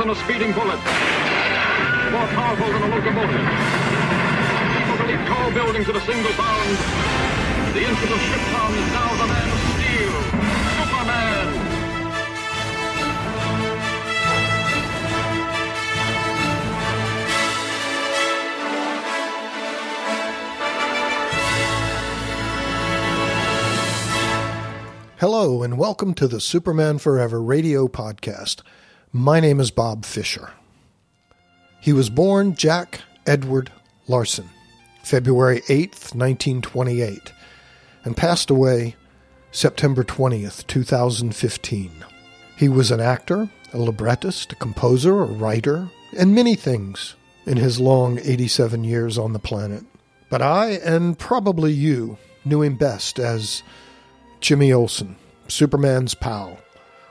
than a speeding bullet, more powerful than a locomotive. To leap tall buildings a single bound. The of is now the man of steel, Superman. Hello, and welcome to the Superman Forever radio podcast. My name is Bob Fisher. He was born Jack Edward Larson, February 8th, 1928, and passed away September 20th, 2015. He was an actor, a librettist, a composer, a writer, and many things in his long 87 years on the planet. But I, and probably you, knew him best as Jimmy Olsen, Superman's pal,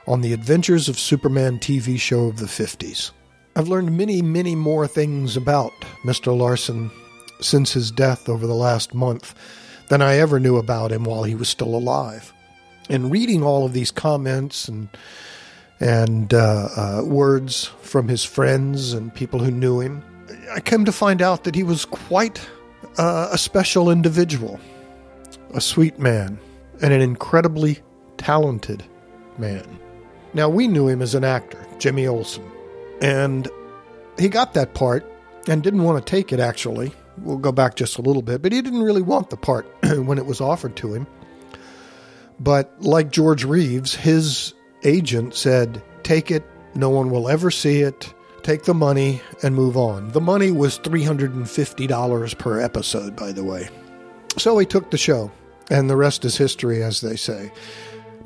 on the Adventures of Superman TV show of the 50s. I've learned many, many more things about Mr. Larson since his death over the last month than I ever knew about him while he was still alive. And reading all of these comments and and uh, uh, words from his friends and people who knew him, I came to find out that he was quite uh, a special individual, a sweet man, and an incredibly talented man. Now, we knew him as an actor, Jimmy Olsen, and he got that part and didn't want to take it, actually. We'll go back just a little bit, but he didn't really want the part when it was offered to him. But like George Reeves, his agent said, Take it, no one will ever see it. Take the money and move on. The money was $350 per episode, by the way. So he took the show and the rest is history, as they say.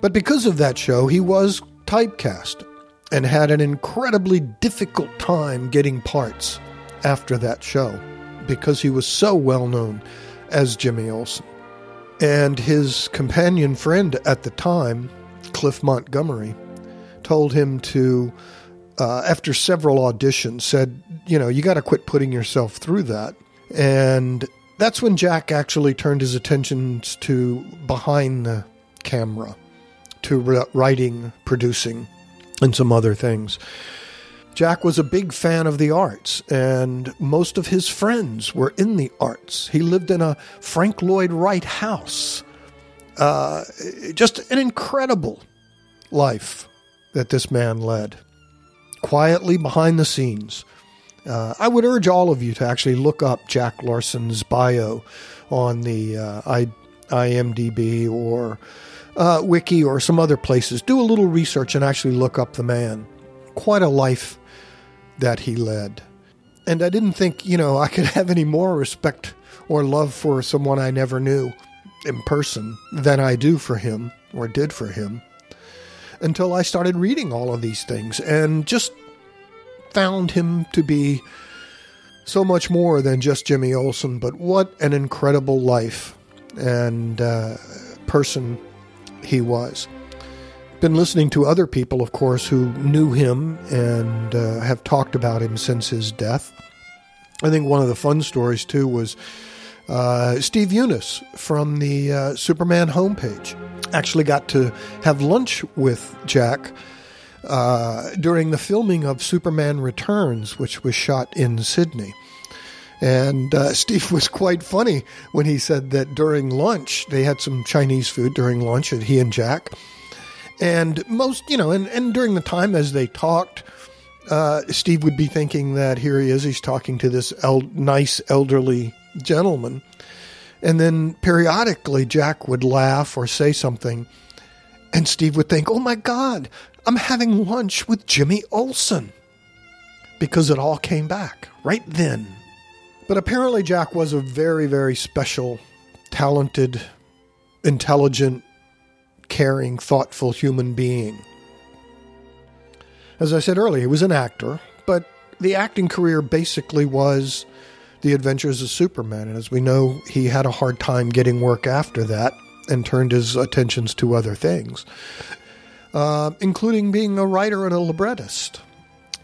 But because of that show, he was typecast and had an incredibly difficult time getting parts after that show because he was so well known as Jimmy Olsen. And his companion friend at the time, Cliff Montgomery, told him to, uh, after several auditions, said, you know, you got to quit putting yourself through that. And that's when Jack actually turned his attentions to behind the camera, to writing, producing, and some other things. Jack was a big fan of the arts, and most of his friends were in the arts. He lived in a Frank Lloyd Wright house. Uh, just an incredible life that this man led, quietly behind the scenes. Uh, I would urge all of you to actually look up Jack Larson's bio on the uh, I, IMDb or uh, Wiki or some other places. Do a little research and actually look up the man. Quite a life that he led. And I didn't think, you know, I could have any more respect or love for someone I never knew in person than I do for him or did for him until I started reading all of these things and just found him to be so much more than just Jimmy Olsen, but what an incredible life and uh, person he was. Been listening to other people, of course, who knew him and uh, have talked about him since his death. I think one of the fun stories, too, was uh, Steve Younis from the uh, Superman homepage. Actually, got to have lunch with Jack uh, during the filming of Superman Returns, which was shot in Sydney. And uh, Steve was quite funny when he said that during lunch, they had some Chinese food during lunch, and he and Jack. And most, you know, and, and during the time as they talked, uh, Steve would be thinking that here he is, he's talking to this el- nice elderly gentleman. And then periodically, Jack would laugh or say something. And Steve would think, oh my God, I'm having lunch with Jimmy Olsen. Because it all came back right then. But apparently, Jack was a very, very special, talented, intelligent, caring, thoughtful human being. As I said earlier, he was an actor, but the acting career basically was The Adventures of Superman. And as we know, he had a hard time getting work after that and turned his attentions to other things uh, including being a writer and a librettist,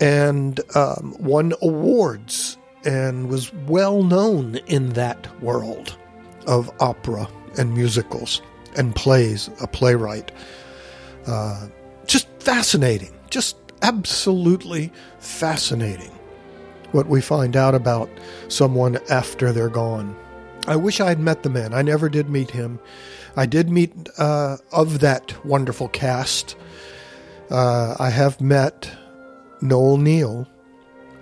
and um, won awards and was well known in that world of opera and musicals and plays, a playwright. Uh, just fascinating, just absolutely fascinating what we find out about someone after they're gone. I wish I had met the man. I never did meet him. I did meet uh, of that wonderful cast. Uh, I have met Noel Neill,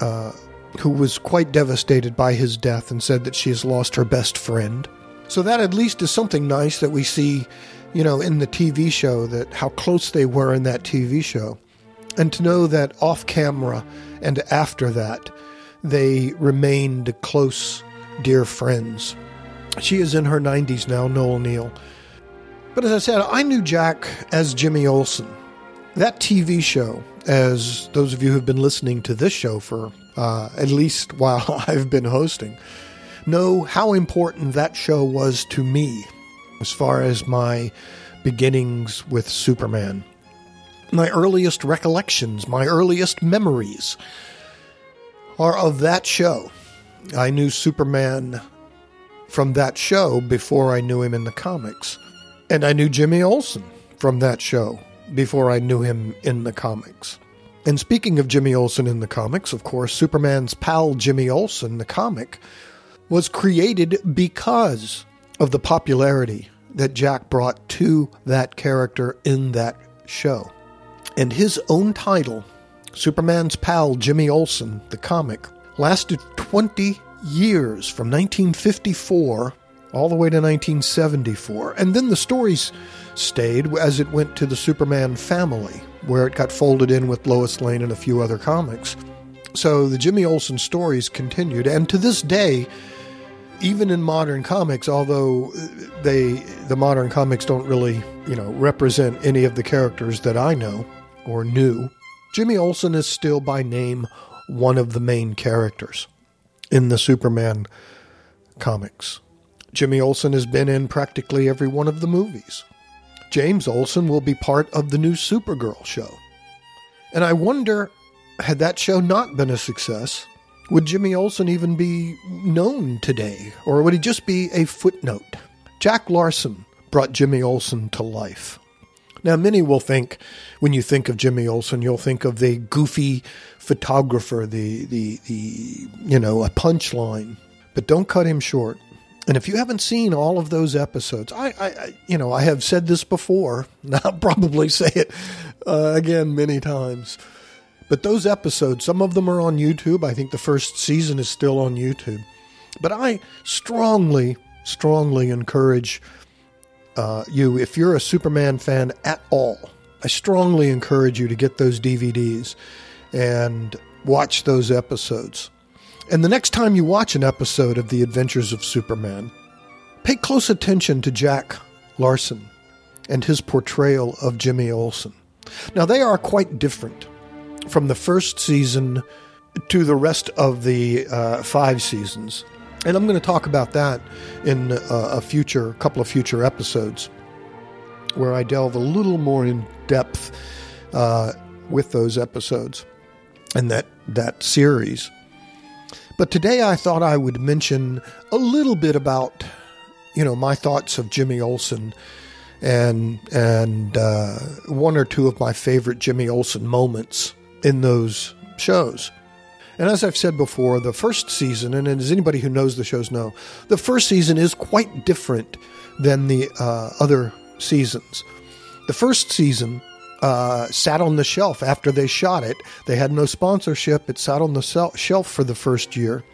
uh, who was quite devastated by his death and said that she has lost her best friend. So that at least is something nice that we see, you know, in the TV show that how close they were in that TV show. And to know that off camera and after that, they remained close, dear friends. She is in her 90s now, Noel Neill. But as I said, I knew Jack as Jimmy Olsen. That TV show, as those of you who've been listening to this show for uh, at least while I've been hosting, know how important that show was to me as far as my beginnings with Superman. My earliest recollections, my earliest memories are of that show. I knew Superman from that show before I knew him in the comics. And I knew Jimmy Olsen from that show before I knew him in the comics. And speaking of Jimmy Olsen in the comics, of course, Superman's pal Jimmy Olsen, the comic, was created because of the popularity that Jack brought to that character in that show. And his own title, Superman's pal Jimmy Olsen, the comic, lasted 20 years from 1954 all the way to 1974. And then the stories stayed as it went to the Superman family, where it got folded in with Lois Lane and a few other comics. So the Jimmy Olsen stories continued, and to this day, even in modern comics, although they the modern comics don't really, you know, represent any of the characters that I know or knew, Jimmy Olsen is still by name one of the main characters in the Superman comics. Jimmy Olsen has been in practically every one of the movies. James Olsen will be part of the new Supergirl show. And I wonder, had that show not been a success, would Jimmy Olsen even be known today? Or would he just be a footnote? Jack Larson brought Jimmy Olsen to life. Now, many will think, when you think of Jimmy Olsen, you'll think of the goofy photographer, the, the, the you know, a punchline. But don't cut him short. And if you haven't seen all of those episodes, I, I, you know, I have said this before, and I'll probably say it uh, again many times. But those episodes, some of them are on YouTube. I think the first season is still on YouTube. But I strongly, strongly encourage uh, you, if you're a Superman fan at all, I strongly encourage you to get those DVDs and watch those episodes. And the next time you watch an episode of The Adventures of Superman, pay close attention to Jack Larson and his portrayal of Jimmy Olsen. Now, they are quite different from the first season to the rest of the uh, five seasons. And I'm going to talk about that in uh, a future, couple of future episodes, where I delve a little more in depth uh, with those episodes and that that series. But today I thought I would mention a little bit about, you know, my thoughts of Jimmy Olsen and and uh, one or two of my favorite Jimmy Olsen moments in those shows. And as I've said before, the first season, and as anybody who knows the shows know, the first season is quite different than the uh, other seasons. The first season uh, sat on the shelf after they shot it. They had no sponsorship. It sat on the shelf for the first year.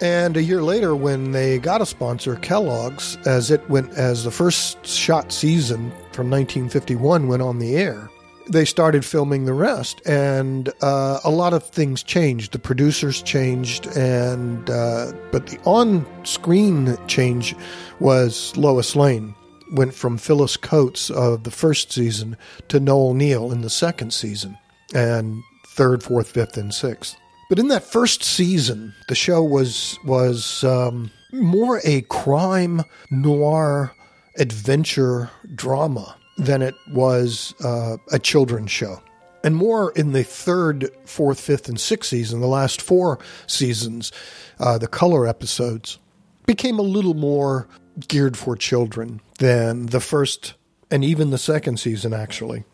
And a year later, when they got a sponsor, Kellogg's, as it went as the first shot season from 1951 went on the air, they started filming the rest, and uh, a lot of things changed. The producers changed, and uh, but the on-screen change was Lois Lane went from Phyllis Coates of the first season to Noel Neill in the second season, and third, fourth, fifth, and sixth. But in that first season, the show was was um, more a crime noir adventure drama than it was uh, a children's show. And more in the third, fourth, fifth, and sixth season, the last four seasons, uh, the color episodes became a little more geared for children than the first and even the second season, actually.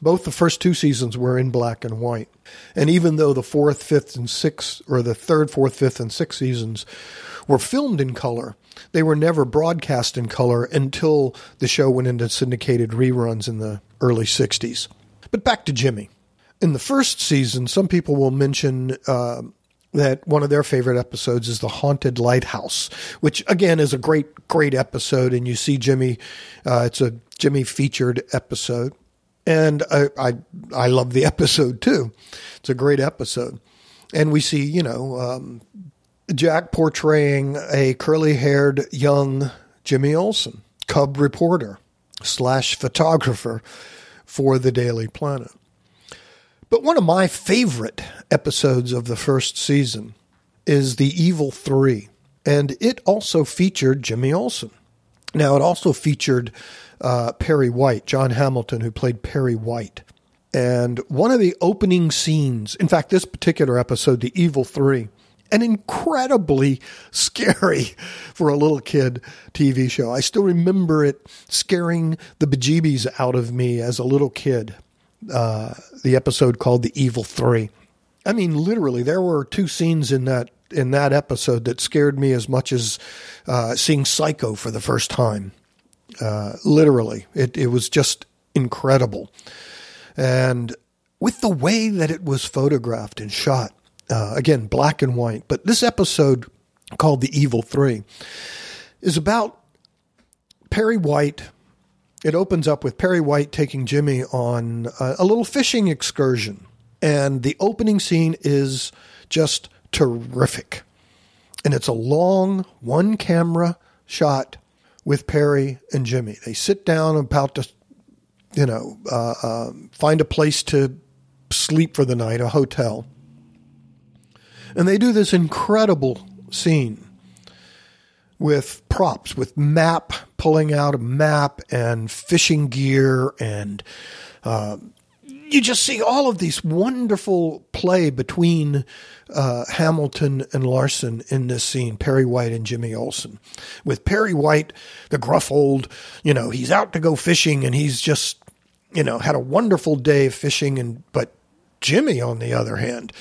Both the first two seasons were in black and white. And even though the fourth, fifth, and sixth, or the third, fourth, fifth, and sixth seasons were filmed in color, they were never broadcast in color until the show went into syndicated reruns in the early 60s. But back to Jimmy. In the first season, some people will mention uh, that one of their favorite episodes is the haunted lighthouse, which again is a great, great episode. And you see Jimmy, uh, it's a Jimmy featured episode, and I, I, I love the episode too. It's a great episode, and we see you know um, Jack portraying a curly haired young Jimmy Olsen, cub reporter slash photographer for the Daily Planet. But one of my favorite episodes of the first season is The Evil Three, and it also featured Jimmy Olsen. Now, it also featured uh, Perry White, John Hamilton, who played Perry White. And one of the opening scenes, in fact, this particular episode, The Evil Three, an incredibly scary for a little kid TV show. I still remember it scaring the bejeebies out of me as a little kid. Uh, the episode called "The Evil Three. I mean, literally, there were two scenes in that in that episode that scared me as much as uh, seeing Psycho for the first time. Uh, literally, it it was just incredible, and with the way that it was photographed and shot, uh, again, black and white. But this episode called The Evil Three is about Perry White. It opens up with Perry White taking Jimmy on a, a little fishing excursion. And the opening scene is just terrific. And it's a long one camera shot with Perry and Jimmy. They sit down about to, you know, uh, uh, find a place to sleep for the night, a hotel. And they do this incredible scene with props, with map, pulling out a map and fishing gear. And uh, you just see all of these wonderful play between uh, Hamilton and Larson in this scene, Perry White and Jimmy Olsen. With Perry White, the gruff old, you know, he's out to go fishing and he's just, you know, had a wonderful day of fishing. And, but Jimmy, on the other hand,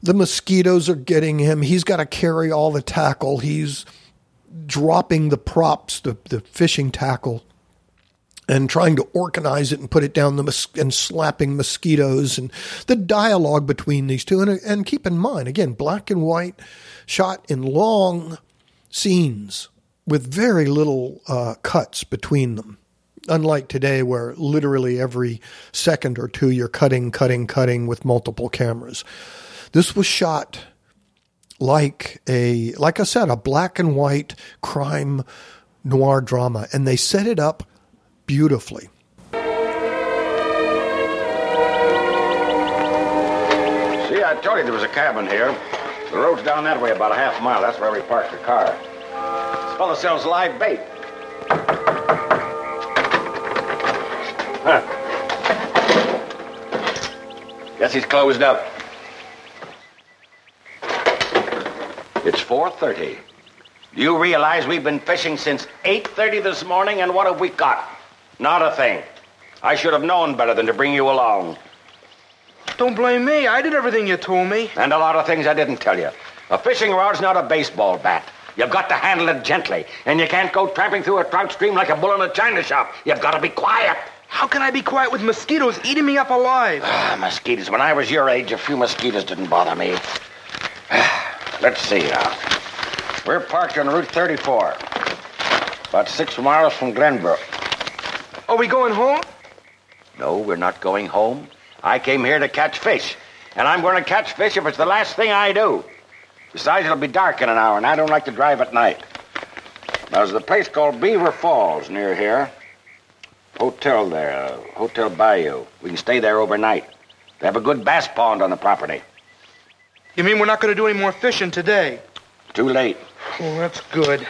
the mosquitoes are getting him. He's got to carry all the tackle. He's dropping the props, the, the fishing tackle, and trying to organize it and put it down the mos- and slapping mosquitoes and the dialogue between these two. And, and keep in mind, again, black and white, shot in long scenes with very little uh, cuts between them. Unlike today, where literally every second or two you're cutting, cutting, cutting with multiple cameras. This was shot like a, like I said, a black and white crime noir drama, and they set it up beautifully. See, I told you there was a cabin here. The road's down that way about a half mile. That's where we parked the car. This fellow sells live bait. Huh. Guess he's closed up. It's 4.30. Do you realize we've been fishing since 8.30 this morning, and what have we got? Not a thing. I should have known better than to bring you along. Don't blame me. I did everything you told me. And a lot of things I didn't tell you. A fishing rod's not a baseball bat. You've got to handle it gently, and you can't go tramping through a trout stream like a bull in a china shop. You've got to be quiet. How can I be quiet with mosquitoes eating me up alive? Ah, mosquitoes. When I was your age, a few mosquitoes didn't bother me. Let's see now. We're parked on Route 34, about six miles from Glenbrook. Are we going home? No, we're not going home. I came here to catch fish, and I'm going to catch fish if it's the last thing I do. Besides, it'll be dark in an hour, and I don't like to drive at night. Now, there's a place called Beaver Falls near here. Hotel there, uh, Hotel Bayou. We can stay there overnight. They have a good bass pond on the property. You mean we're not going to do any more fishing today? Too late. Oh, that's good.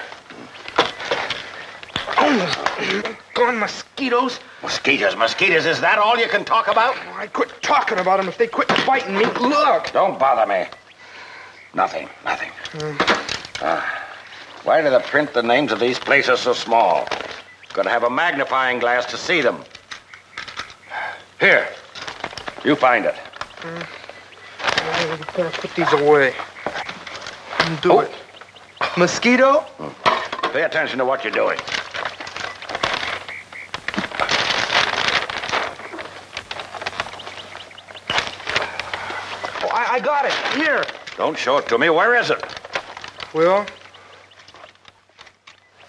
Oh, gone mosquitoes. Mosquitoes, mosquitoes, is that all you can talk about? I quit talking about them if they quit biting me. Look. Don't bother me. Nothing, nothing. Ah, why do they print the names of these places so small? Got to have a magnifying glass to see them. Here, You find it. I gotta put these away. Do Oh. it. Mosquito? Pay attention to what you're doing. Oh, I, I got it. Here. Don't show it to me. Where is it? Well,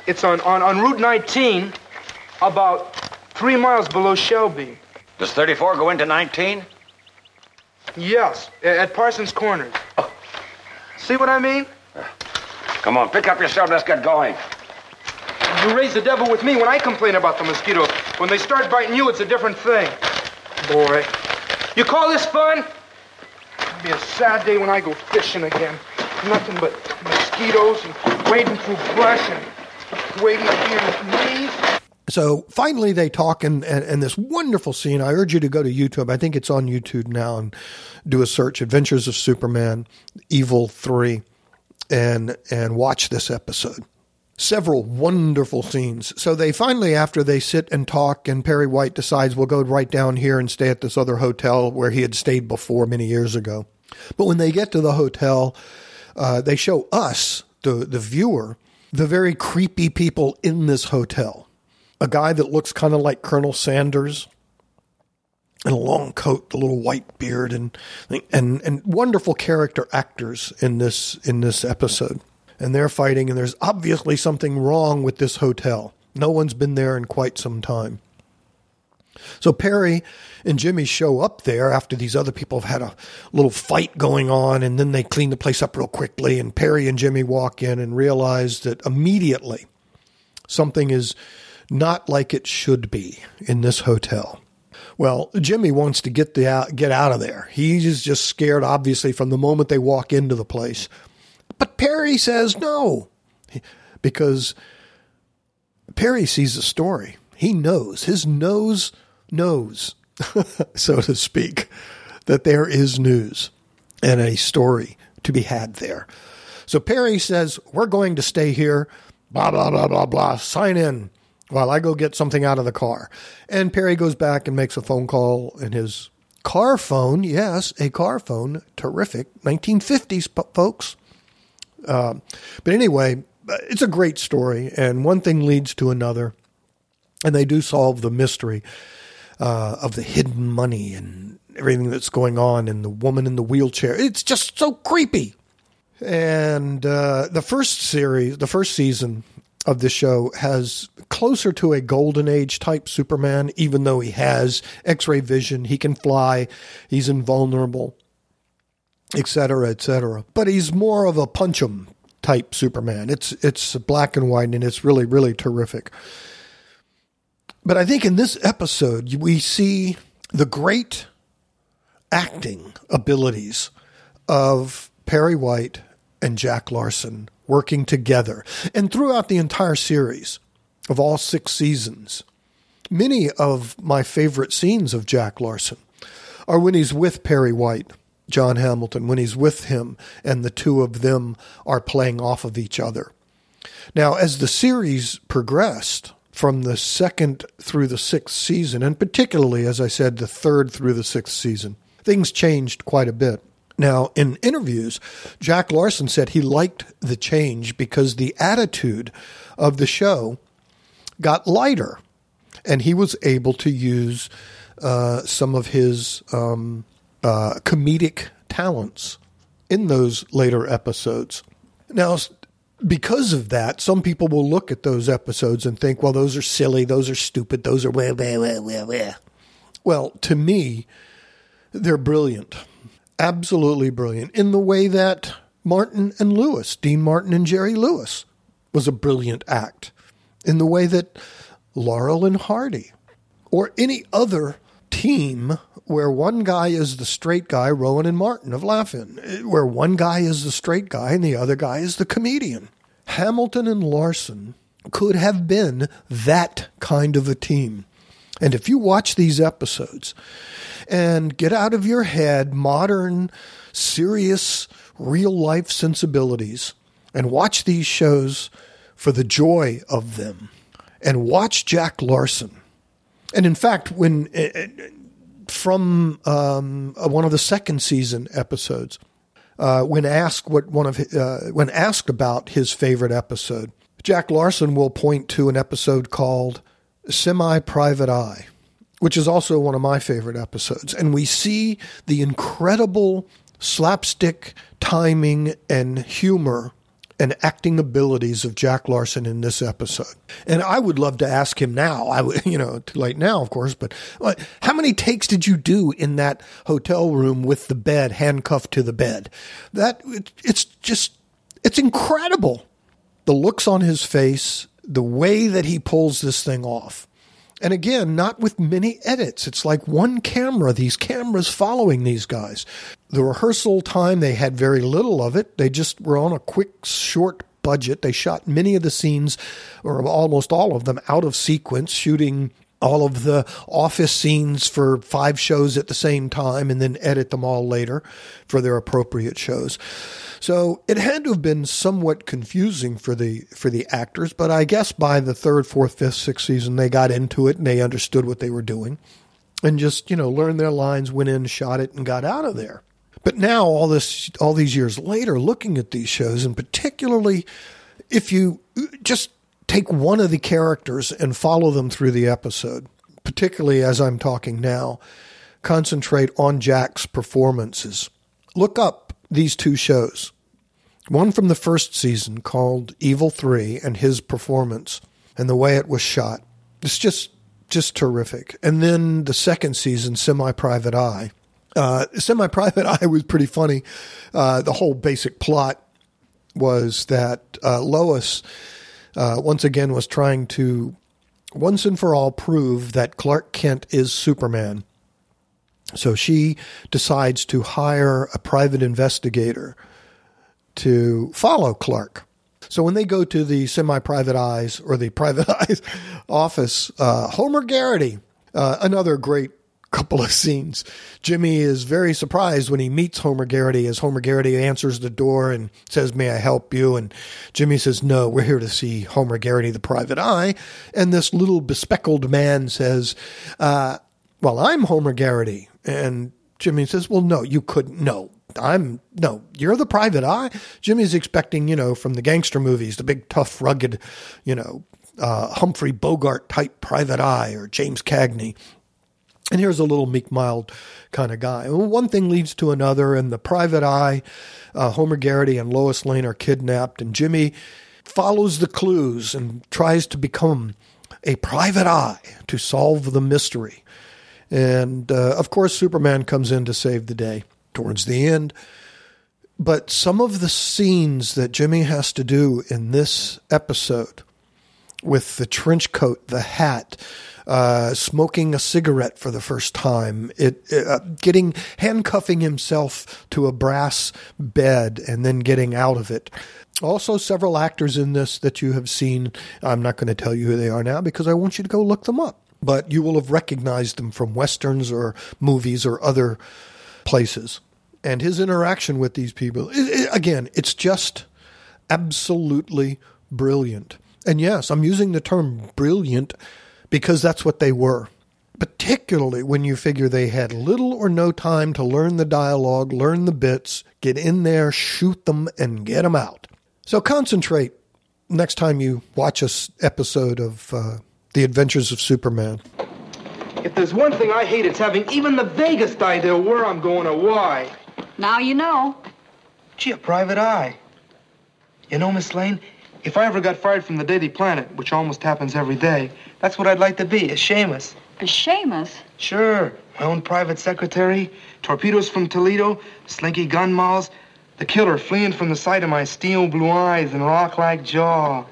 it's on, on, on Route 19, about three miles below Shelby. Does 34 go into 19? Yes, at Parsons Corners. Oh. See what I mean? Uh, come on, pick up your stuff. Let's get going. You raise the devil with me when I complain about the mosquito. When they start biting you, it's a different thing. Boy, you call this fun? It'll be a sad day when I go fishing again. Nothing but mosquitoes and wading through brush and wading up here knees. So finally, they talk, and, and, and this wonderful scene. I urge you to go to YouTube. I think it's on YouTube now, and do a search: Adventures of Superman, Evil Three, and and watch this episode. Several wonderful scenes. So they finally, after they sit and talk, and Perry White decides we'll go right down here and stay at this other hotel where he had stayed before many years ago. But when they get to the hotel, uh, they show us, the the viewer, the very creepy people in this hotel a guy that looks kind of like Colonel Sanders in a long coat, a little white beard, and and and wonderful character actors in this in this episode. And they're fighting, and there's obviously something wrong with this hotel. No one's been there in quite some time. So Perry and Jimmy show up there after these other people have had a little fight going on, and then they clean the place up real quickly. And Perry and Jimmy walk in and realize that immediately something is not like it should be in this hotel. Well, Jimmy wants to get the out, get out of there. He's just scared, obviously, from the moment they walk into the place. But Perry says no, because Perry sees the story. He knows his nose knows, so to speak, that there is news and a story to be had there. So Perry says, "We're going to stay here." Blah blah blah blah blah. Sign in while I go get something out of the car. And Perry goes back and makes a phone call in his car phone. Yes, a car phone. Terrific. 1950s, folks. Uh, but anyway, it's a great story, and one thing leads to another. And they do solve the mystery uh, of the hidden money and everything that's going on, and the woman in the wheelchair. It's just so creepy. And uh, the first series, the first season of the show has closer to a golden age type Superman, even though he has X ray vision, he can fly, he's invulnerable, etc., etc. But he's more of a punch'em type Superman. It's it's black and white, and it's really really terrific. But I think in this episode we see the great acting abilities of Perry White and Jack Larson working together. And throughout the entire series of all six seasons, many of my favorite scenes of Jack Larson are when he's with Perry White, John Hamilton, when he's with him and the two of them are playing off of each other. Now, as the series progressed from the second through the sixth season, and particularly, as I said, the third through the sixth season, things changed quite a bit. Now, in interviews, Jack Larson said he liked the change because the attitude of the show got lighter, and he was able to use uh, some of his um, uh, comedic talents in those later episodes. Now, because of that, some people will look at those episodes and think, well, those are silly, those are stupid, those are wah, wah, wah, wah, wah. Well, to me, they're brilliant absolutely brilliant in the way that Martin and Lewis, Dean Martin and Jerry Lewis, was a brilliant act, in the way that Laurel and Hardy, or any other team where one guy is the straight guy, Rowan and Martin of Laugh-In, where one guy is the straight guy and the other guy is the comedian. Hamilton and Larson could have been that kind of a team. And if you watch these episodes and get out of your head modern, serious, real life sensibilities and watch these shows for the joy of them and watch Jack Larson. And in fact, when from um, uh, one of the second season episodes. Uh, when asked what one of uh, when asked about his favorite episode, Jack Larson will point to an episode called "Semi Private Eye," which is also one of my favorite episodes, and we see the incredible slapstick timing and humor and acting abilities of Jack Larson in this episode. And I would love to ask him now. I would, you know, too late now, of course, but how many takes did you do in that hotel room with the bed handcuffed to the bed? That it's just it's incredible. The looks on his face, the way that he pulls this thing off. And again, not with many edits. It's like one camera, these cameras following these guys. The rehearsal time, they had very little of it. They just were on a quick, short budget. They shot many of the scenes, or almost all of them, out of sequence, shooting all of the office scenes for five shows at the same time and then edit them all later for their appropriate shows. So it had to have been somewhat confusing for the for the actors, but I guess by the third, fourth, fifth, sixth season they got into it and they understood what they were doing and just, you know, learned their lines, went in, shot it and got out of there. But now all this all these years later looking at these shows and particularly if you just take one of the characters and follow them through the episode, particularly as I'm talking now, concentrate on Jack's performances. Look up these two shows. One from the first season called Evil 3 and his performance and the way it was shot. It's just just terrific. And then the second season, Semi Private Eye. Uh, Semi Private Eye was pretty funny. Uh, the whole basic plot was that uh, Lois uh, once again was trying to once and for all prove that Clark Kent is Superman. So she decides to hire a private investigator to follow Clark. So when they go to the semi-private eyes or the private eyes office, uh, Homer Garrity, uh, another great couple of scenes. Jimmy is very surprised when he meets Homer Garrity as Homer Garrity answers the door and says, May I help you? And Jimmy says, No, we're here to see Homer Garrity, the private eye. And this little bespectacled man says, uh, Well, I'm Homer Garrity. And Jimmy says, Well, no, you couldn't. No, I'm no, you're the private eye. Jimmy's expecting, you know, from the gangster movies, the big, tough, rugged, you know, uh, Humphrey Bogart type private eye or James Cagney. And here's a little meek, mild kind of guy. One thing leads to another, and the private eye, uh, Homer Garrity and Lois Lane are kidnapped, and Jimmy follows the clues and tries to become a private eye to solve the mystery. And uh, of course, Superman comes in to save the day towards the end. But some of the scenes that Jimmy has to do in this episode with the trench coat, the hat, uh, smoking a cigarette for the first time, it, uh, getting handcuffing himself to a brass bed and then getting out of it. Also, several actors in this that you have seen. I'm not going to tell you who they are now because I want you to go look them up. But you will have recognized them from westerns or movies or other places. And his interaction with these people, it, it, again, it's just absolutely brilliant. And yes, I'm using the term brilliant because that's what they were. Particularly when you figure they had little or no time to learn the dialogue, learn the bits, get in there, shoot them, and get them out. So concentrate next time you watch a episode of uh, The Adventures of Superman. If there's one thing I hate, it's having even the vaguest idea where I'm going or why. Now you know. Gee, a private eye. You know, Miss Lane, if I ever got fired from the Daily Planet, which almost happens every day, that's what I'd like to be, a shamus. A Shamus? Sure. My own private secretary, torpedoes from Toledo, slinky gun molls, the killer fleeing from the sight of my steel blue eyes and rock-like jaw.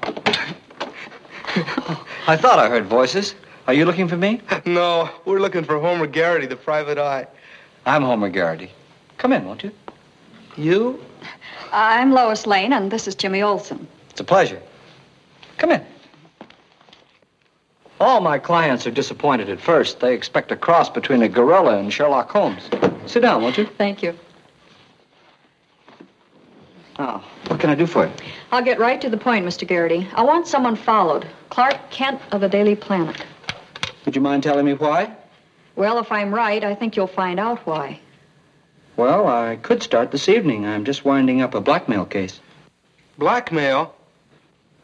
I thought I heard voices. Are you looking for me? No, we're looking for Homer Garrity, the private eye. I'm Homer Garrity. Come in, won't you? You? I'm Lois Lane, and this is Jimmy Olsen. It's a pleasure. Come in. All my clients are disappointed at first. They expect a cross between a gorilla and Sherlock Holmes. Sit down, won't you? Thank you. Now, what can I do for you? I'll get right to the point, Mr. Garrity. I want someone followed. Clark Kent of the Daily Planet. Would you mind telling me why? Well, if I'm right, I think you'll find out why. Well, I could start this evening. I'm just winding up a blackmail case. Blackmail?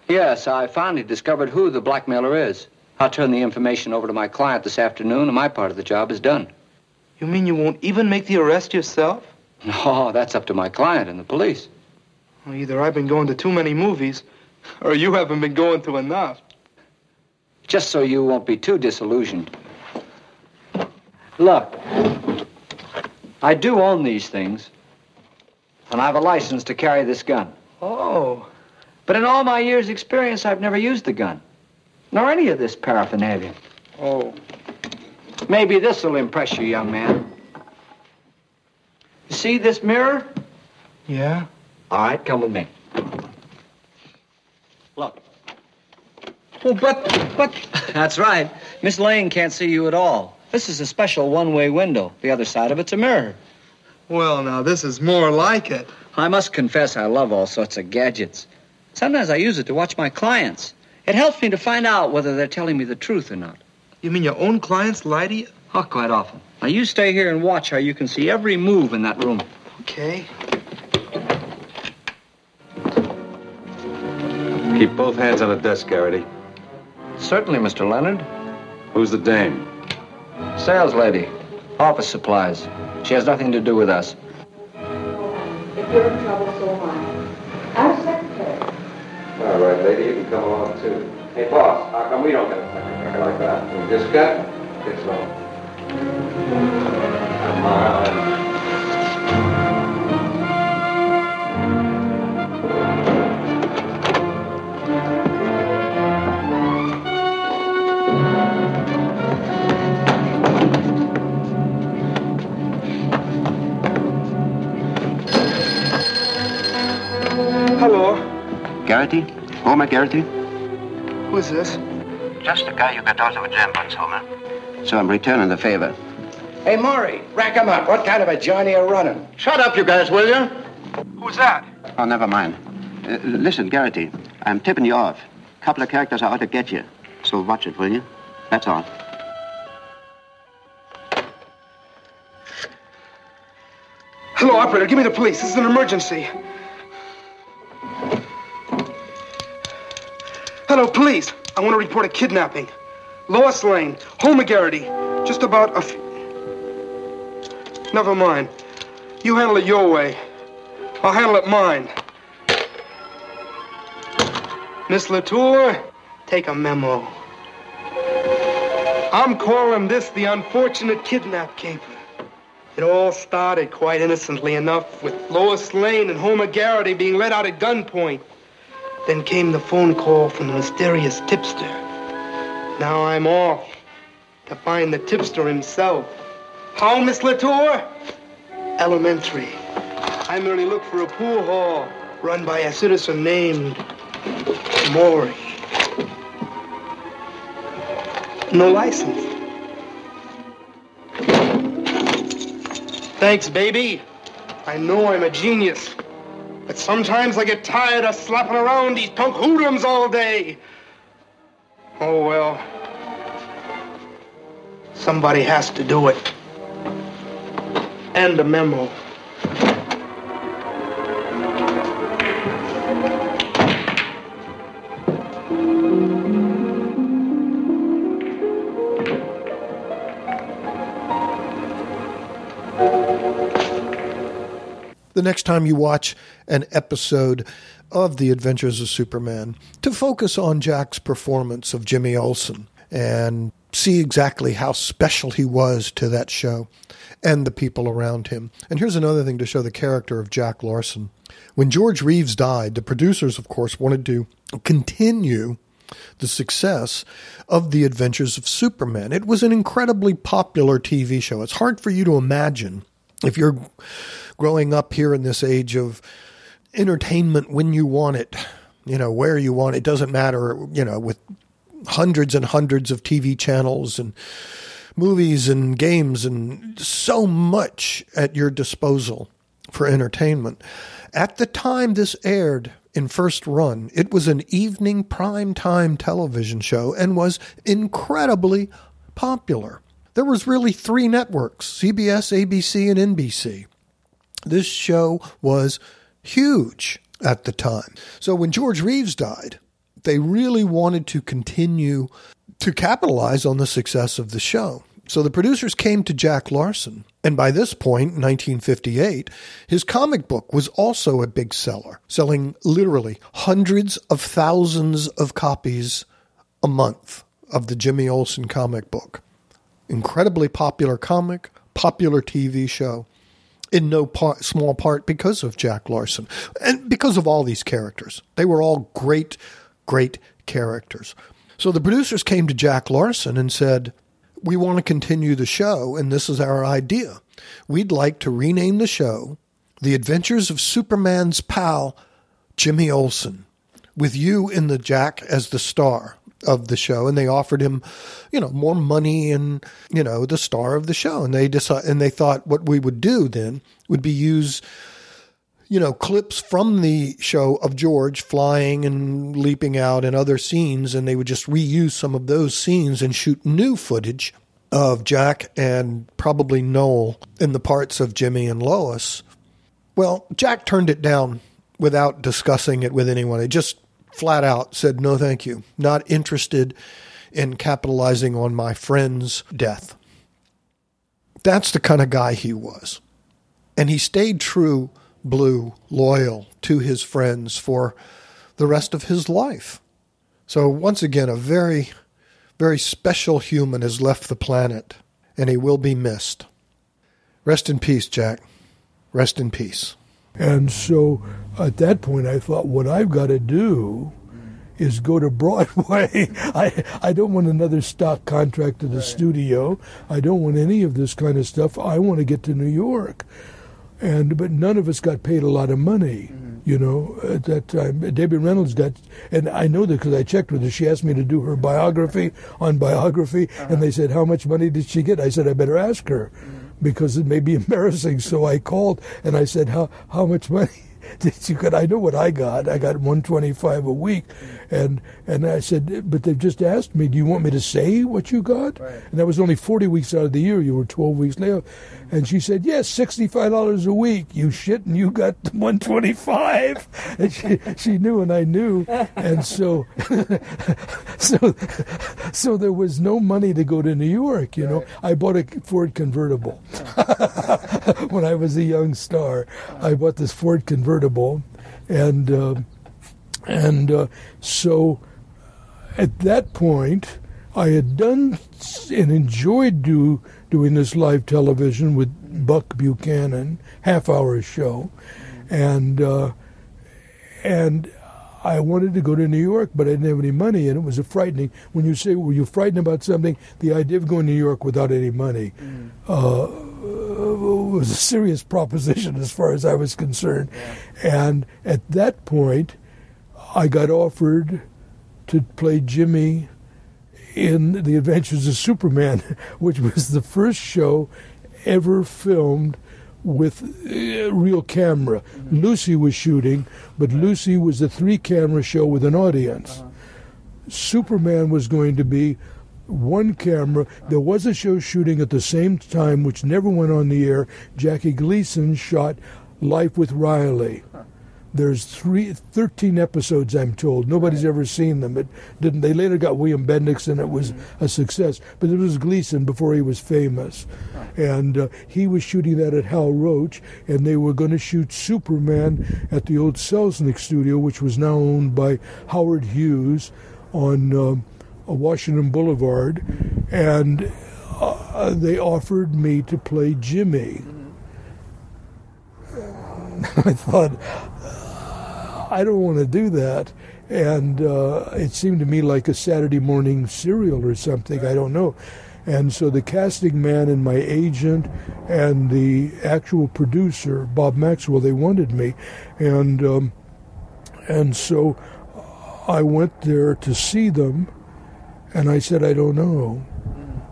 Yes, I finally discovered who the blackmailer is. I'll turn the information over to my client this afternoon, and my part of the job is done. You mean you won't even make the arrest yourself? No, that's up to my client and the police. Well, either I've been going to too many movies, or you haven't been going to enough. Just so you won't be too disillusioned. Look, I do own these things, and I have a license to carry this gun. Oh. But in all my years' experience, I've never used the gun, nor any of this paraphernalia. Oh. Maybe this will impress you, young man. You see this mirror? Yeah? All right, come with me. Look. Well, but, but... That's right. Miss Lane can't see you at all. This is a special one-way window. The other side of it's a mirror. Well, now, this is more like it. I must confess I love all sorts of gadgets. Sometimes I use it to watch my clients. It helps me to find out whether they're telling me the truth or not. You mean your own clients lie to you? Oh, quite often. Now, you stay here and watch how you can see every move in that room. Okay. Keep both hands on the desk, Garrity. Certainly, Mr. Leonard. Who's the dame? Sales lady. Office supplies. She has nothing to do with us. If you're in trouble, so am I. I'm secretary. All right, lady, you can come along, too. Hey, boss, how come we don't get a secretary like that? We just got Get slow. Come on. Hello. Garrity? Homer Garrity? Who's this? Just the guy you got out of a jam once, Homer. So I'm returning the favor. Hey, Maury, rack 'em up. What kind of a Johnny are running? Shut up, you guys, will you? Who's that? Oh, never mind. Uh, listen, Garrity, I'm tipping you off. Couple of characters are out to get you. So watch it, will you? That's all. Hello, operator. Give me the police. This is an emergency. Hello, please. I want to report a kidnapping. Lois Lane, Homer Garrity. Just about a few... Never mind. You handle it your way. I'll handle it mine. Miss Latour, take a memo. I'm calling this the unfortunate kidnap caper. It all started quite innocently enough with Lois Lane and Homer Garrity being led out at gunpoint. Then came the phone call from the mysterious tipster. Now I'm off to find the tipster himself. How, Miss Latour? Elementary. I merely look for a pool hall run by a citizen named Maury. No license. Thanks, baby. I know I'm a genius. But sometimes I get tired of slapping around these punk hoodlums all day. Oh, well. Somebody has to do it. And a memo. Next time you watch an episode of The Adventures of Superman to focus on Jack's performance of Jimmy Olsen and see exactly how special he was to that show and the people around him. And here's another thing to show the character of Jack Larson. When George Reeves died, the producers, of course, wanted to continue the success of The Adventures of Superman. It was an incredibly popular TV show. It's hard for you to imagine if you're growing up here in this age of entertainment when you want it, you know, where you want it, doesn't matter, you know, with hundreds and hundreds of TV channels and movies and games and so much at your disposal for entertainment. At the time this aired in first run, it was an evening prime time television show and was incredibly popular. There was really three networks CBS, ABC, and NBC. This show was huge at the time. So when George Reeves died, they really wanted to continue to capitalize on the success of the show. So the producers came to Jack Larson, and by this point, 1958, his comic book was also a big seller, selling literally hundreds of thousands of copies a month of the Jimmy Olsen comic book. Incredibly popular comic, popular TV show, in no part, small part because of Jack Larson and because of all these characters. They were all great, great characters. So the producers came to Jack Larson and said, We want to continue the show, and this is our idea. We'd like to rename the show The Adventures of Superman's Pal, Jimmy Olsen, with you in the Jack as the star of the show and they offered him you know more money and you know the star of the show. And they decided and they thought what we would do then would be use you know clips from the show of George flying and leaping out and other scenes and they would just reuse some of those scenes and shoot new footage of Jack and probably Noel in the parts of Jimmy and Lois. Well Jack turned it down without discussing it with anyone. It just flat out said, no, thank you. Not interested in capitalizing on my friend's death. That's the kind of guy he was. And he stayed true, blue, loyal to his friends for the rest of his life. So, once again, a very, very special human has left the planet, and he will be missed. Rest in peace, Jack. Rest in peace. And so at that point, I thought, what I've got to do is go to Broadway. I, I don't want another stock contract at the right. studio. I don't want any of this kind of stuff. I want to get to New York. And but none of us got paid a lot of money, mm-hmm. you know, at that time. Debbie Reynolds got, and I know that because I checked with her. She asked me to do her biography on biography, uh-huh. and they said, "How much money did she get?" I said, "I better ask her." Mm-hmm because it may be embarrassing. So I called and I said, "How how much money did you get?" I know what I got. I got one twenty five a week, and and I said, "But they've just asked me, do you want me to say what you got?" Right. And that was only forty weeks out of the year. You were twelve weeks later, and she said, "Yes, sixty five dollars a week. You shit, and you got one twenty five. And she she knew, and I knew, and so so so there was no money to go to New York. You right. know, I bought a Ford convertible. when I was a young star. I bought this Ford convertible, and uh, and uh, so at that point, I had done and enjoyed do doing this live television with Buck Buchanan, half hour show, and uh, and I wanted to go to New York, but I didn't have any money, and it was a frightening. When you say, "Were you frightened about something?" The idea of going to New York without any money mm. uh, was a serious proposition as far as I was concerned. Yeah. And at that point, I got offered to play Jimmy in The Adventures of Superman, which was the first show ever filmed with a real camera. Mm-hmm. Lucy was shooting, but Lucy was a three camera show with an audience. Uh-huh. Superman was going to be one camera. There was a show shooting at the same time, which never went on the air. Jackie Gleason shot Life with Riley. There's three, 13 episodes, I'm told. Nobody's right. ever seen them. It didn't. They later got William Bendix, and it was mm-hmm. a success. But it was Gleason before he was famous, and uh, he was shooting that at Hal Roach, and they were going to shoot Superman at the old Selznick studio, which was now owned by Howard Hughes, on uh, Washington Boulevard, and uh, they offered me to play Jimmy. Mm-hmm. I thought I don't want to do that. And uh, it seemed to me like a Saturday morning serial or something. I don't know. And so the casting man and my agent and the actual producer, Bob Maxwell, they wanted me. And, um, and so I went there to see them. And I said, I don't know.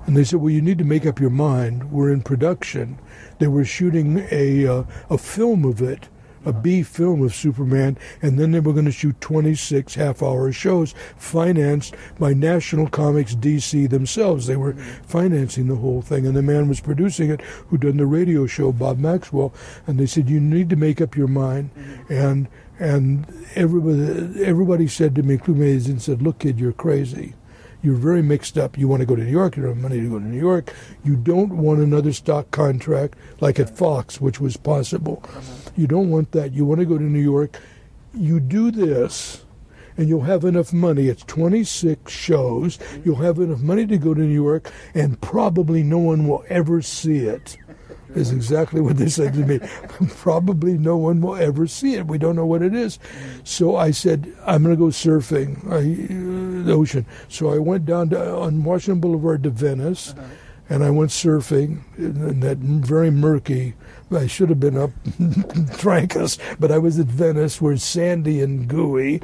And they said, Well, you need to make up your mind. We're in production. They were shooting a, uh, a film of it a B film of Superman, and then they were going to shoot 26 half hour shows financed by National Comics DC themselves. They were financing the whole thing, and the man was producing it who'd done the radio show, Bob Maxwell, and they said, You need to make up your mind. And and everybody, everybody said to me, including and said, Look, kid, you're crazy you're very mixed up. You want to go to New York, you don't have money to go to New York. You don't want another stock contract like at Fox, which was possible. Uh-huh. You don't want that. You want to go to New York. You do this, and you'll have enough money. It's 26 shows. You'll have enough money to go to New York, and probably no one will ever see it is exactly what they said to me. Probably no one will ever see it. We don't know what it is. So I said, I'm going to go surfing I, ocean. So I went down to, on Washington Boulevard to Venice, uh-huh. and I went surfing in, that very murky. I should have been up Trancas, but I was at Venice, where it's sandy and gooey,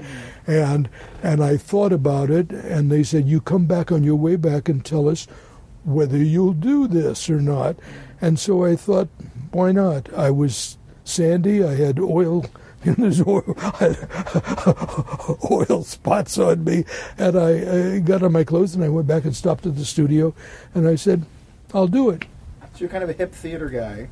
and and I thought about it, and they said, you come back on your way back and tell us whether you'll do this or not. And so I thought, why not? I was sandy. I had oil. Know, there's oil, oil spots on me, and I, I got on my clothes and I went back and stopped at the studio, and I said, "I'll do it." So you're kind of a hip theater guy,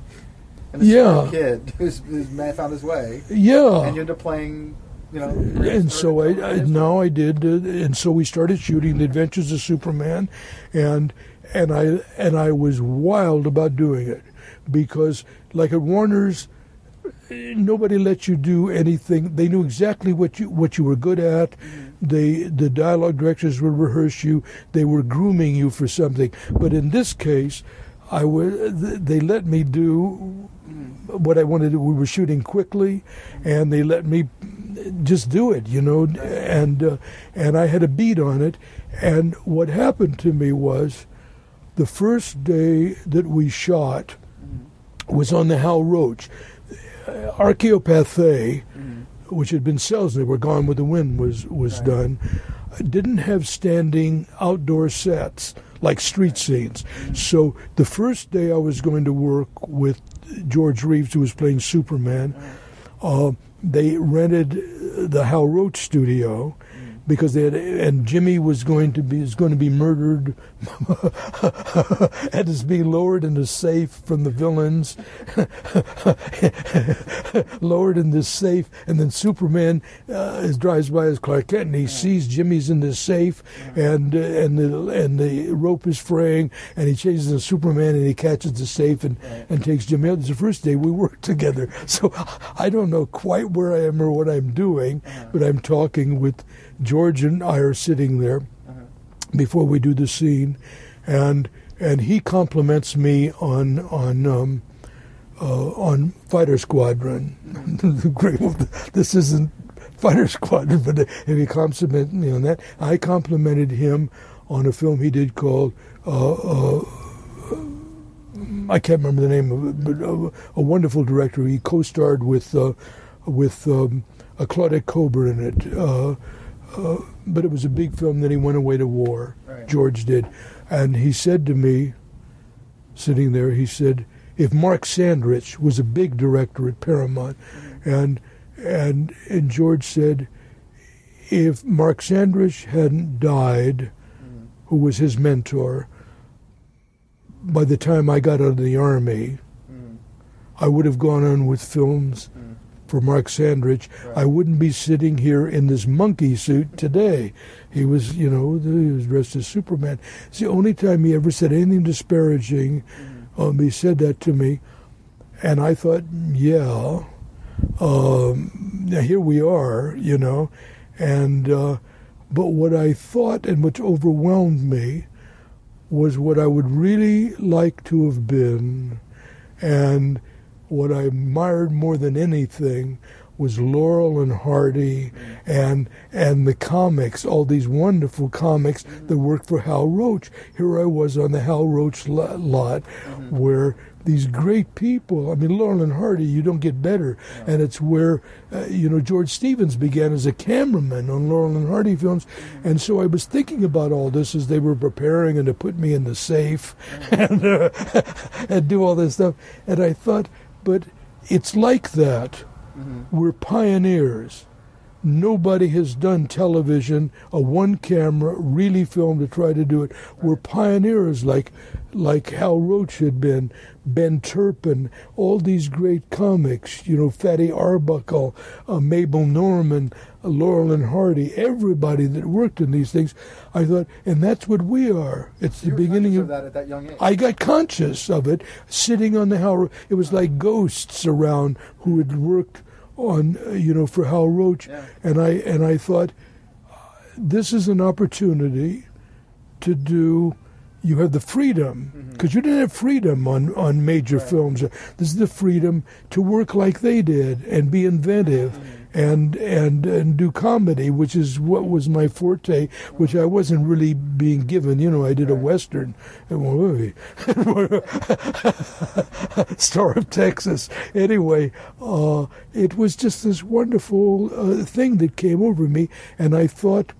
and a yeah, kid who's, who's found his way. Yeah, and you end up playing you know, and so I, I now I did, uh, and so we started shooting the Adventures of Superman, and and I and I was wild about doing it because, like at Warner's, nobody let you do anything. They knew exactly what you what you were good at. Mm-hmm. They the dialogue directors would rehearse you. They were grooming you for something. But in this case, I was they let me do mm-hmm. what I wanted. to do. We were shooting quickly, mm-hmm. and they let me just do it, you know. And uh, and I had a beat on it. And what happened to me was the first day that we shot was on the Hal Roach. RKO Pathé, mm-hmm. which had been Selznick, were Gone with the Wind was, was right. done, didn't have standing outdoor sets like street scenes. Mm-hmm. So the first day I was going to work with George Reeves, who was playing Superman, uh, they rented the Hal Roach studio because they had, and Jimmy was going to be is going to be murdered and is being lowered in the safe from the villains, lowered in this safe, and then Superman uh, drives by as Clark Kent and he sees Jimmy's in the safe, and uh, and the and the rope is fraying, and he chases the Superman and he catches the safe and and takes Jimmy out. It's the first day we worked together, so I don't know quite where I am or what I'm doing, but I'm talking with. George and I are sitting there uh-huh. before we do the scene, and and he compliments me on on um, uh, on Fighter Squadron. Great, this isn't Fighter Squadron, but if he complimented me on that, I complimented him on a film he did called. Uh, uh, I can't remember the name of it, but uh, a wonderful director. He co-starred with uh, with um, Claudette Colbert in it. Uh, but it was a big film. Then he went away to war. Right. George did, and he said to me, sitting there, he said, "If Mark Sandrich was a big director at Paramount, mm-hmm. and and and George said, if Mark Sandrich hadn't died, mm-hmm. who was his mentor, by the time I got out of the army, mm-hmm. I would have gone on with films." Mm for Mark Sandrich, right. I wouldn't be sitting here in this monkey suit today. He was, you know, he was dressed as Superman. It's the only time he ever said anything disparaging. Mm-hmm. Um, he said that to me, and I thought, yeah, um, here we are, you know, and uh, but what I thought and which overwhelmed me was what I would really like to have been, and what I admired more than anything was Laurel and Hardy and and the comics, all these wonderful comics that worked for Hal Roach. Here I was on the Hal Roach lot, where these great people. I mean, Laurel and Hardy, you don't get better. And it's where, uh, you know, George Stevens began as a cameraman on Laurel and Hardy films. And so I was thinking about all this as they were preparing and to put me in the safe and, uh, and do all this stuff. And I thought, but it's like that mm-hmm. we're pioneers. Nobody has done television, a one camera, really film to try to do it. We're pioneers like like Hal Roach had been, Ben Turpin, all these great comics, you know, Fatty Arbuckle, uh, Mabel Normand, uh, Laurel and Hardy, everybody that worked in these things. I thought, and that's what we are. It's the beginning of of that at that young age. I got conscious of it sitting on the Hal. It was like ghosts around who had worked on, uh, you know, for Hal Roach, and I and I thought, uh, this is an opportunity to do. You have the freedom because you didn't have freedom on on major films. This is the freedom to work like they did and be inventive. And, and and do comedy, which is what was my forte, which I wasn't really being given. You know, I did a western, movie, Star of Texas. Anyway, uh, it was just this wonderful uh, thing that came over me, and I thought,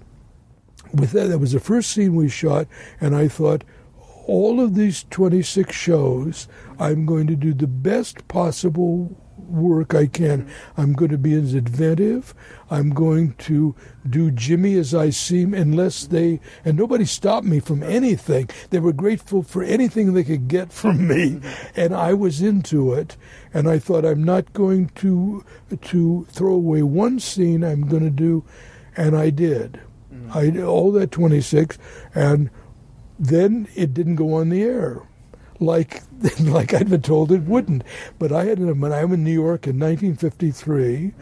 with that, that was the first scene we shot, and I thought, all of these 26 shows, I'm going to do the best possible work I can. I'm going to be as inventive. I'm going to do Jimmy as I seem, unless they, and nobody stopped me from anything. They were grateful for anything they could get from me, mm-hmm. and I was into it. And I thought, I'm not going to to throw away one scene. I'm going to do, and I did. Mm-hmm. I did all that 26, and then it didn't go on the air like like I'd been told it wouldn't. But I had when I'm in New York in 1953,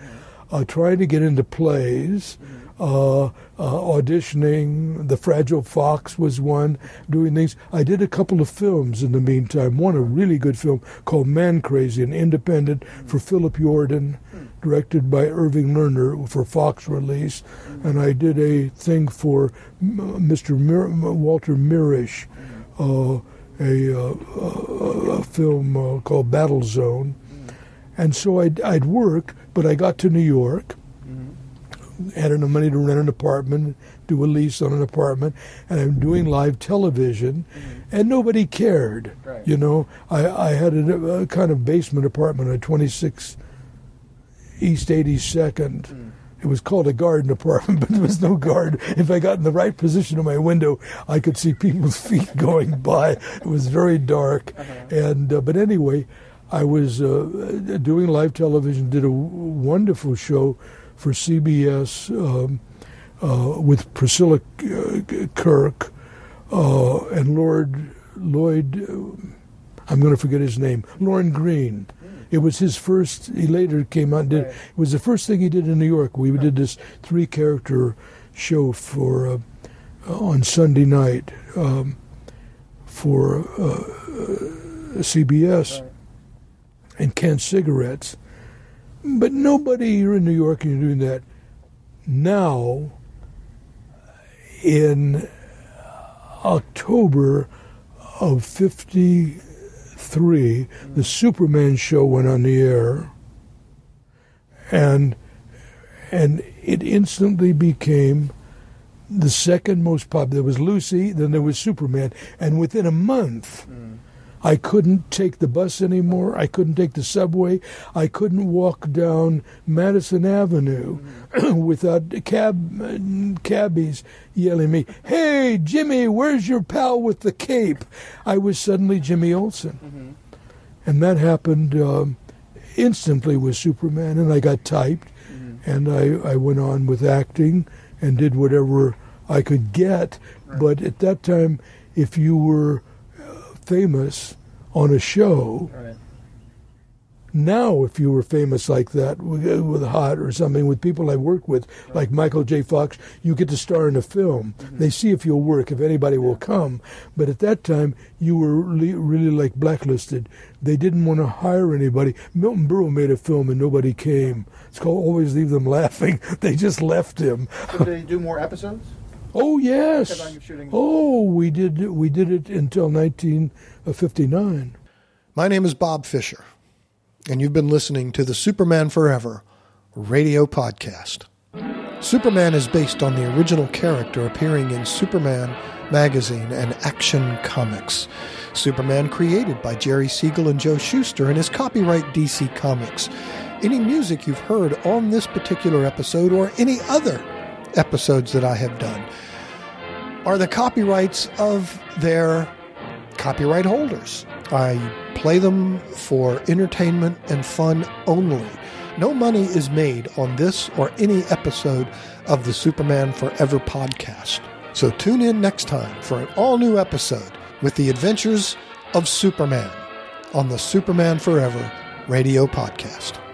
uh, trying to get into plays, uh, uh, auditioning. The Fragile Fox was one. Doing things. I did a couple of films in the meantime. One a really good film called Man Crazy, an independent for Philip Yordan, directed by Irving Lerner for Fox release, and I did a thing for Mr. Mir- Walter Mirisch. Uh, a, uh, a, film uh, called Battle Zone. And so I'd, I'd work, but I got to New York, had enough money to rent an apartment, do a lease on an apartment, and I'm doing live television, and nobody cared. Right. You know, I, I had a, a kind of basement apartment at 26 East 82nd. It was called a garden apartment, but there was no garden. If I got in the right position of my window, I could see people's feet going by. It was very dark, and uh, but anyway, I was uh, doing live television. Did a wonderful show for CBS um, uh, with Priscilla uh, Kirk uh, and Lord Lloyd. Uh, I'm going to forget his name. Lorne Greene. It was his first. He later came out and did. It was the first thing he did in New York. We did this three-character show for uh, on Sunday night um, for uh, CBS and canned cigarettes. But nobody. You're in New York is doing that. Now, in October of 53, the Superman show went on the air, and and it instantly became the second most popular. There was Lucy, then there was Superman, and within a month, mm. I couldn't take the bus anymore. I couldn't take the subway. I couldn't walk down Madison Avenue without cab cabbies yelling me, "Hey, Jimmy, where's your pal with the cape?" I was suddenly Jimmy Olsen, mm-hmm. and that happened um, instantly with Superman, and I got typed, mm-hmm. and I, I went on with acting and did whatever I could get. But at that time, if you were uh, famous on a show. Now, if you were famous like that with, with Hot or something, with people I work with, like Michael J. Fox, you get to star in a film. Mm-hmm. They see if you'll work, if anybody will come. But at that time, you were really, really like blacklisted. They didn't want to hire anybody. Milton Berle made a film and nobody came. It's called Always Leave Them Laughing. They just left him. Did they do more episodes? Oh yes. Kept on shooting. Oh, we did. We did it until 1959. My name is Bob Fisher, and you've been listening to the Superman Forever radio podcast. Superman is based on the original character appearing in Superman magazine and Action Comics. Superman created by Jerry Siegel and Joe Shuster and is copyright DC Comics. Any music you've heard on this particular episode or any other episodes that I have done are the copyrights of their copyright holders. I play them for entertainment and fun only. No money is made on this or any episode of the Superman Forever podcast. So tune in next time for an all new episode with the adventures of Superman on the Superman Forever radio podcast.